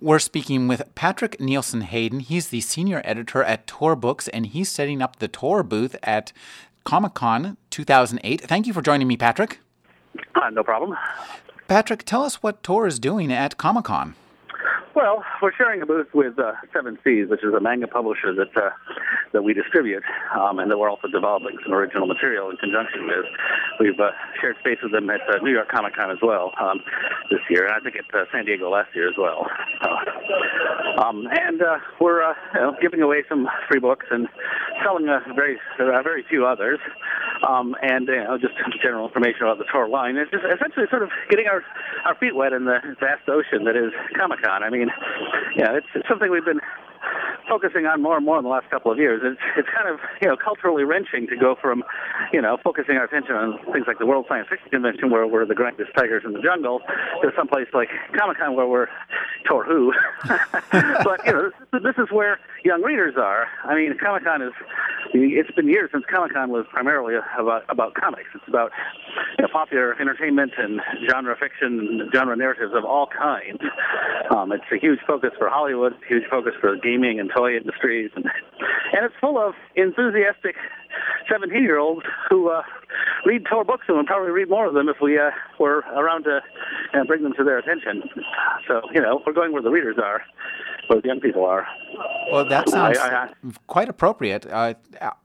We're speaking with Patrick Nielsen Hayden. He's the senior editor at Tor Books, and he's setting up the Tor booth at Comic Con 2008. Thank you for joining me, Patrick. Uh, no problem. Patrick, tell us what Tor is doing at Comic Con. Well, we're sharing a booth with uh, Seven Seas, which is a manga publisher that uh, that we distribute, um, and that we're also developing some original material in conjunction with. We've uh, shared space with them at uh, New York Comic Con as well um, this year, and I think at uh, San Diego last year as well. Uh, um, and we're you know, giving away some free books and selling a very very few others, um, and you know, just general information about the Tor line. It's just essentially sort of getting our our feet wet in the vast ocean that is Comic Con. I mean, yeah, it's, it's something we've been focusing on more and more in the last couple of years. It's it's kind of you know culturally wrenching to go from you know focusing our attention on things like the World Science Fiction Convention where we're the grandest tigers in the jungle to someplace like Comic Con where we're Tor who. but you know this, this is where young readers are. I mean Comic Con is it's been years since Comic Con was primarily about about comics. It's about you know, popular entertainment and genre fiction, and genre narratives of all kinds. Um, it's a huge focus for Hollywood, huge focus for gaming and toy industries, and and it's full of enthusiastic 17 year olds who uh, read Tor books and would probably read more of them if we uh, were around to uh, bring them to their attention. So, you know, we're going where the readers are, the young people are. Well, that sounds I, I, quite appropriate. Uh,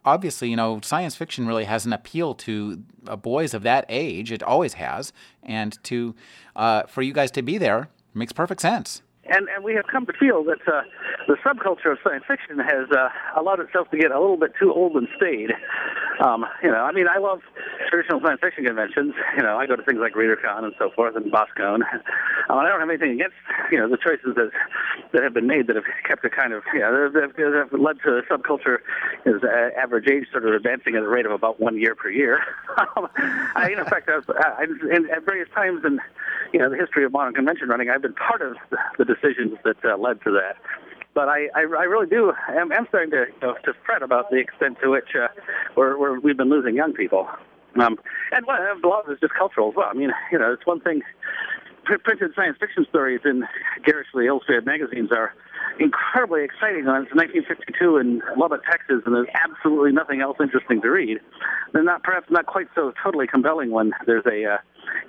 obviously, you know, science fiction really has an appeal to uh, boys of that age. It always has. And to uh, for you guys to be there makes perfect sense and and we have come to feel that uh, the subculture of science fiction has uh, allowed itself to get a little bit too old and staid. Um, you know, I mean, I love traditional science fiction conventions. You know, I go to things like ReaderCon and so forth, and Boskone. Um, I don't have anything against you know the choices that that have been made that have kept a kind of you know that have led to the subculture is uh, average age sort of advancing at a rate of about one year per year. um, I, in fact, I, was, I, in, at various times in you know the history of modern convention running, I've been part of the, the decisions that uh, led to that. But I, I, I really do am, am starting to you know, to fret about the extent to which uh, we're, we're, we've been losing young people. Um, and well, a lot of it is just cultural as well. I mean, you know, it's one thing. Printed science fiction stories in garishly illustrated magazines are incredibly exciting. It's 1952 in Lubbock, Texas, and there's absolutely nothing else interesting to read. They're not perhaps not quite so totally compelling when there's a uh,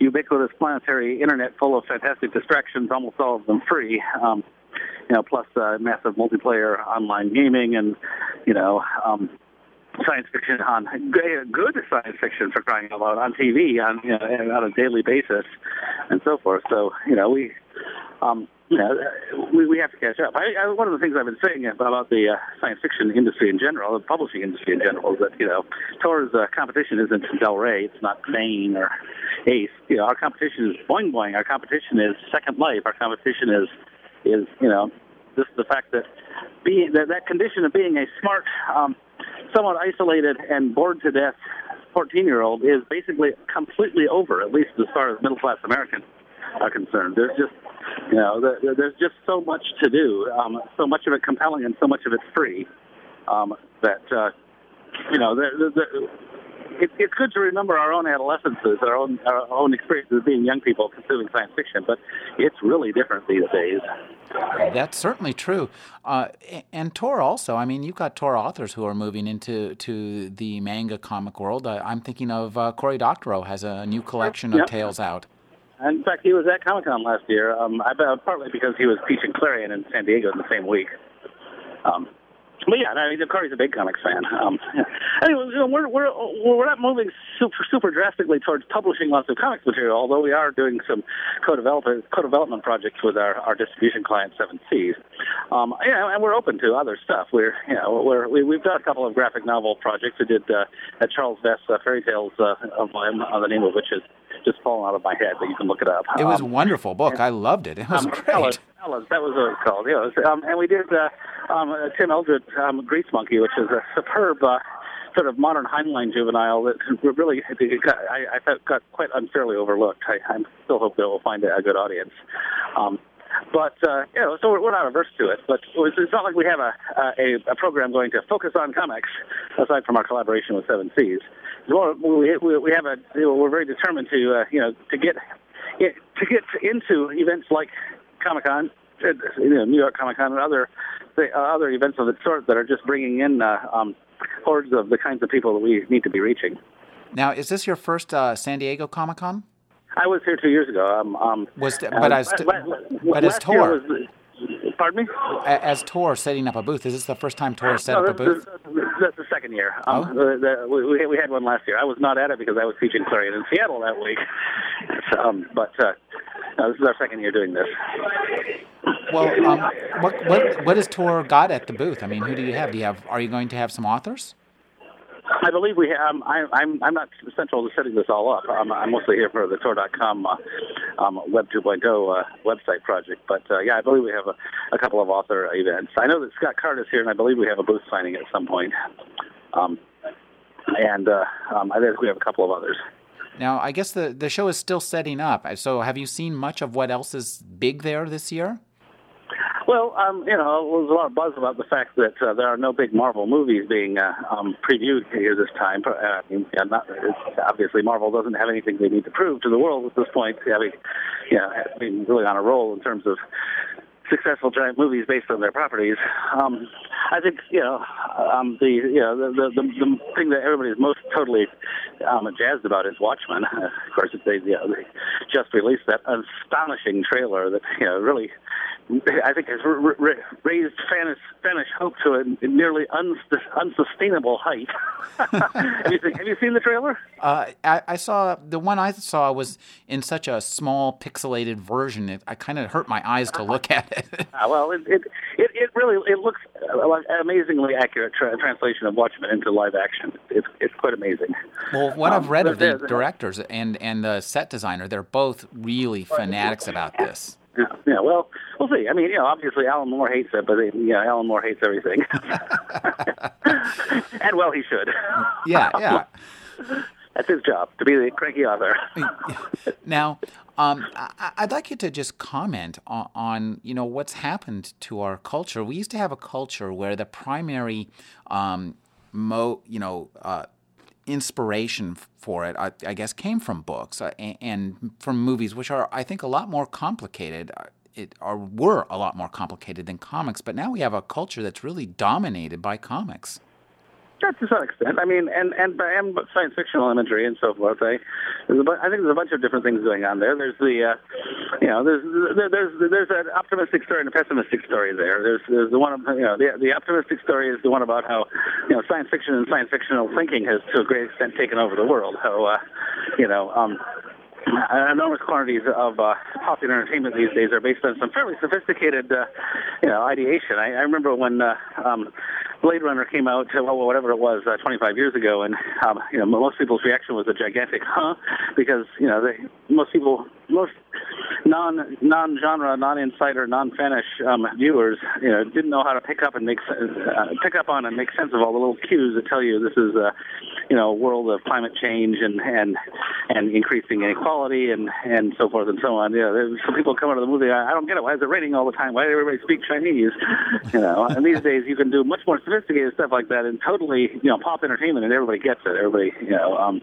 ubiquitous planetary internet full of fantastic distractions, almost all of them free. Um, you know, plus uh, massive multiplayer online gaming and you know um, science fiction on good science fiction for crying out loud on TV on you know, on a daily basis and so forth. So you know we um, you know, we, we have to catch up. I, I, one of the things I've been saying about the uh, science fiction industry in general, the publishing industry in general, is that you know, Tor's uh, competition isn't Del Rey, it's not Baen or Ace. You know, our competition is Boing Boing. Our competition is Second Life. Our competition is is you know, just the fact that being that, that condition of being a smart, um, somewhat isolated and bored to death 14 year old is basically completely over, at least as far as middle class Americans are concerned. There's just you know, there's just so much to do, um, so much of it compelling and so much of it free um, that uh, you know, the, the, the, it, it's good to remember our own adolescences, our own our own experiences of being young people consuming science fiction, but it's really different these days. That's certainly true. Uh, and Tor also. I mean, you've got Tor authors who are moving into to the manga comic world. Uh, I'm thinking of uh, Cory Doctorow has a new collection of yep. tales out. In fact, he was at Comic Con last year. Um, I, partly because he was teaching Clarion in San Diego in the same week. Um, but yeah, I mean, Cory's a big comics fan. Um. Anyway, you know, we're we're we're not moving super super drastically towards publishing lots of comics material, although we are doing some co-development co-development projects with our, our distribution client Seven Seas. Um, yeah, and we're open to other stuff. We're you know we're we, we've got a couple of graphic novel projects. We did uh, a Charles Vess uh, fairy tales uh, of uh, the name of which is just fallen out of my head, but you can look it up. It was um, a wonderful book. I loved it. It was um, great. Ellis, Ellis, that was what it was called. Yeah, it was, um, and we did uh, um, Tim Eldred, um, Grease Monkey, which is a superb uh, sort of modern Heinlein juvenile that really got, I, I thought got quite unfairly overlooked. I, I still hope that it will find a, good audience. Um, but uh, you know, so we're, we're not averse to it. But it's not like we have a, a a program going to focus on comics aside from our collaboration with Seven Seas. Well, we, we have a we're very determined to uh, you know to get to get into events like Comic Con, uh, you know, New York Comic Con, and other uh, other events of the sort that are just bringing in uh, um, hordes of the kinds of people that we need to be reaching. Now, is this your first uh, San Diego Comic Con? I was here two years ago. Um, um, was but as t- but as Tor. Pardon me? As Tor setting up a booth, is this the first time Tor set no, up a booth? That's the second year. Um, oh? the, the, we, we had one last year. I was not at it because I was teaching Clarion in Seattle that week. Um, but uh, no, this is our second year doing this. Well, um, what what what has Tor got at the booth? I mean, who do you have? Do you have? Are you going to have some authors? I believe we have. Um, I, I'm I'm not central to setting this all up. I'm, I'm mostly here for the Tor.com uh, um, Web 2.0 uh, website project. But uh, yeah, I believe we have a, a couple of author events. I know that Scott Card is here, and I believe we have a booth signing at some point. Um, and uh, um, I think we have a couple of others. Now, I guess the the show is still setting up. So, have you seen much of what else is big there this year? Well, um, you know, there was a lot of buzz about the fact that uh, there are no big Marvel movies being uh, um, previewed here this time. Uh, I mean, yeah, not, obviously, Marvel doesn't have anything they need to prove to the world at this point. I mean, you know, really on a roll in terms of successful giant movies based on their properties. Um, I think you know um, the you know the, the the thing that everybody is most totally um, jazzed about is Watchmen. of course, they you know they just released that astonishing trailer that you know really I think has r- r- raised fannish, fannish hope to a nearly uns- unsustainable height. have, you seen, have, you seen, the trailer? Uh, I, I, saw the one I saw was in such a small pixelated version. It, I kind of hurt my eyes to look at uh, well, it, it, it it really it looks like an amazingly accurate tra- translation of Watchmen into live action. It's it's quite amazing. Well, what um, I've read of the directors and and the set designer, they're both really fanatics about this. Yeah, yeah. Well, we'll see. I mean, you know, obviously Alan Moore hates it, but yeah, Alan Moore hates everything, and well, he should. yeah, yeah. That's his job to be the cranky author. now, um, I, would like you to just comment on, on, you know, what's happened to our culture. We used to have a culture where the primary, um, mo, you know, uh, inspiration for it, I, I, guess, came from books uh, and, and, from movies, which are, I think, a lot more complicated. Uh, it are were a lot more complicated than comics, but now we have a culture that's really dominated by comics. To some extent. I mean, and and and science fictional imagery and so forth. I, I think there's a bunch of different things going on there. There's the, uh, you know, there's there's there's an optimistic story and a pessimistic story there. There's there's the one, you know, the the optimistic story is the one about how, you know, science fiction and science fictional thinking has to a great extent taken over the world. How, uh, you know, um, enormous quantities of uh, popular entertainment these days are based on some fairly sophisticated, uh, you know, ideation. I, I remember when uh, um, Blade Runner came out, uh, well, whatever it was, uh, 25 years ago, and um, you know, most people's reaction was a gigantic "huh," because you know, they, most people, most non non genre, non insider, non fanish um, viewers, you know, didn't know how to pick up and make uh, pick up on and make sense of all the little cues that tell you this is a, you know, a world of climate change and and and increasing inequality and and so forth and so on. You know, there's some people come out of the movie. I, I don't get it. Why is it raining all the time? Why does everybody speak Chinese? You know, and these days you can do much more sophisticated stuff like that and totally, you know, pop entertainment, and everybody gets it. Everybody, you know. Um,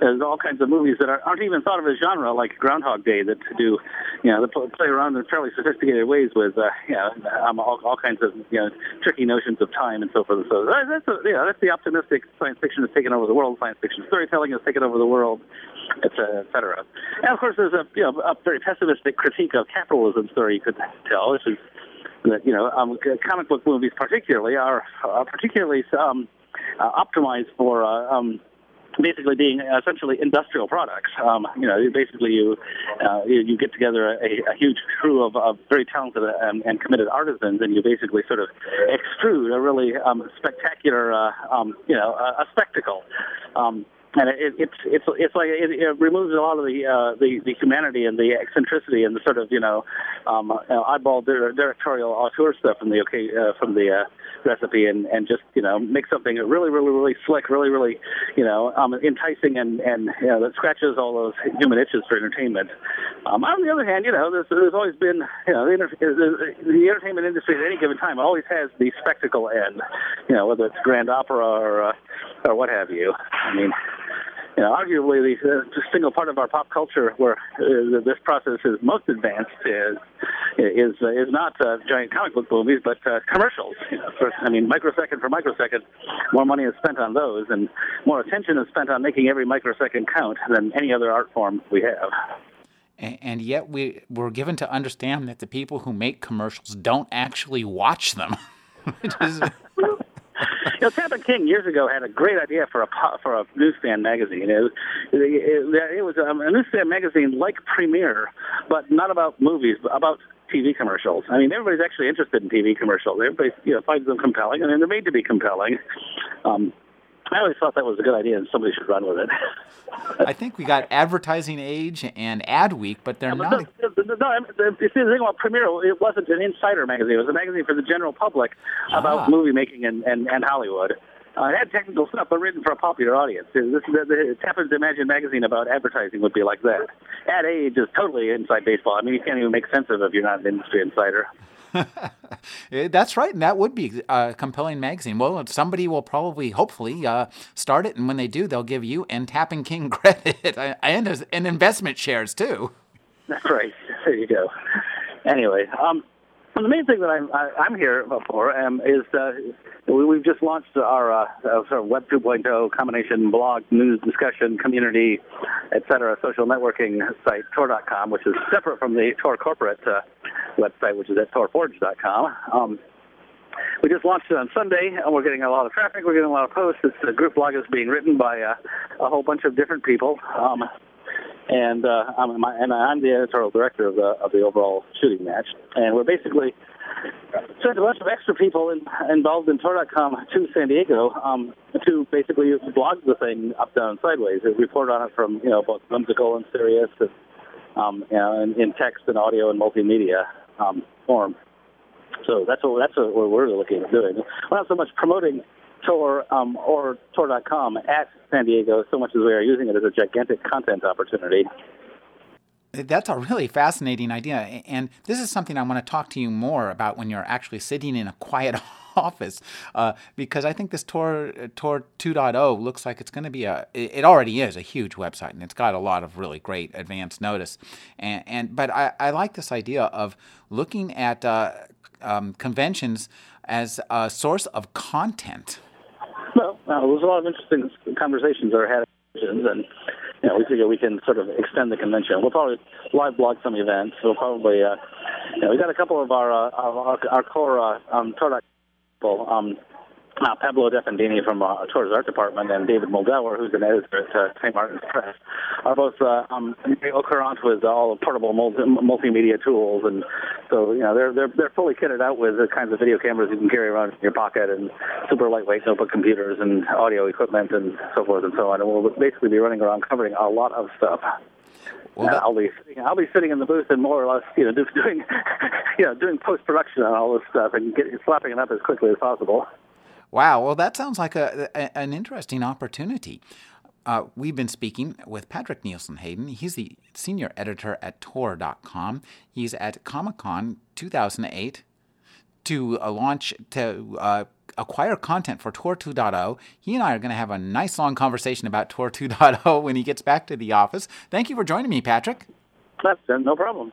there's all kinds of movies that are, aren't even thought of as genre, like Groundhog Day, that do, you know, that play around in fairly sophisticated ways with, uh, you know, um, all, all kinds of, you know, tricky notions of time and so forth. And So that's, a, that's the optimistic science fiction that's taken over the world. Science fiction storytelling has taken over the world, et cetera, et cetera. And of course, there's a, you know, a very pessimistic critique of capitalism story you could tell, which is that, you know, um, comic book movies particularly are, are particularly um, uh, optimized for uh, um, basically being essentially industrial products. Um, you know, basically you, uh, you, you get together a, a huge crew of, of very talented and, and, committed artisans, and you basically sort of extrude a really um, spectacular, uh, um, you know, a, a spectacle. And it, it's it's it's like it, it removes a lot of the uh, the the humanity and the eccentricity and the sort of you know um, uh, eyeball directorial auteur stuff from the okay uh, from the uh, recipe and and just you know make something really really really slick, really really you know um, enticing and and you know that scratches all those human itches for entertainment. Um, on the other hand, you know there's, there's always been you know the, inter- the entertainment industry at any given time always has the spectacle end, you know whether it's grand opera or uh, or what have you. I mean you know, arguably the, the single part of our pop culture where uh, this process is most advanced is is uh, is not uh, giant comic book movies, but uh, commercials. You know, for, I mean, microsecond for microsecond, more money is spent on those, and more attention is spent on making every microsecond count than any other art form we have. And yet, we we're given to understand that the people who make commercials don't actually watch them. you know, Tappan King years ago had a great idea for a for a newsstand magazine. It, it, it was um, a newsstand magazine like Premiere, but not about movies, but about TV commercials. I mean, everybody's actually interested in TV commercials. Everybody you know, finds them compelling, and they're made to be compelling. Um, I always thought that was a good idea, and somebody should run with it. I think we got Advertising Age and Ad Week, but they're yeah, but not. No, no, no, the, the thing about Premiere, it wasn't an insider magazine. It was a magazine for the general public about ah. movie making and, and, and Hollywood. Uh, it had technical stuff, but written for a popular audience. This, the, the Tappan's Imagine magazine about advertising would be like that. Ad Age is totally inside baseball. I mean, you can't even make sense of it if you're not an industry insider. That's right, and that would be a compelling magazine. Well, somebody will probably, hopefully, uh, start it, and when they do, they'll give you and Tappan King credit and, and investment shares too. That's right. There you go. Anyway, um, the main thing that I'm i am here for um, is uh, we, have just launched our uh, sort of Web 2.0 combination blog, news, discussion, community, etc. social networking site Tor.com, which is separate from the Tor corporate uh, website, which is at TorForge.com. Um, we just launched it on Sunday, and we're getting a lot of traffic. We're getting a lot of posts. It's, uh, group blog is being written by uh, a whole bunch of different people. Um, and uh, I'm and I'm the editorial director of the of the overall shooting match. And we're basically sent a bunch of extra people in, involved in Tor.com to San Diego um, to basically blog the thing up, down, sideways. We report on it from you know both whimsical and serious, and, um, you know, in text and audio and multimedia um, form. So that's what that's what we're looking at doing. We're not so much promoting Tor um, or Tor.com at San Diego so much as we are using it as a gigantic content opportunity. That's a really fascinating idea. And this is something I want to talk to you more about when you're actually sitting in a quiet office, uh, because I think this Tor, Tor 2.0 looks like it's going to be a, it already is a huge website and it's got a lot of really great advanced notice. And, and But I, I like this idea of looking at uh, um, conventions as a source of content. Well, uh, there's a lot of interesting conversations that are had, and you know, we figure we can sort of extend the convention. We'll probably live blog some events. We'll probably, uh, you know, we got a couple of our uh, our, our core uh, um, people. Um, uh, Pablo Defendini from uh, Tor's art department and David Moldawer, who's an editor at uh, St. Martin's Press, are both uh, um, au with all portable multi- multimedia tools, and so you know they're they're they're fully kitted out with the kinds of video cameras you can carry around in your pocket and super lightweight notebook computers and audio equipment and so forth and so on. And we'll basically be running around covering a lot of stuff. Well, uh, I'll be sitting, I'll be sitting in the booth and more or less, you know, doing, you know, doing post production on all this stuff and get, slapping it up as quickly as possible. Wow. Well, that sounds like a, a an interesting opportunity. Uh, we've been speaking with Patrick Nielsen Hayden. He's the senior editor at Tor.com. He's at Comic Con 2008 to uh, launch, to uh, acquire content for Tor 2.0. He and I are going to have a nice long conversation about Tor 2.0 when he gets back to the office. Thank you for joining me, Patrick. No problem.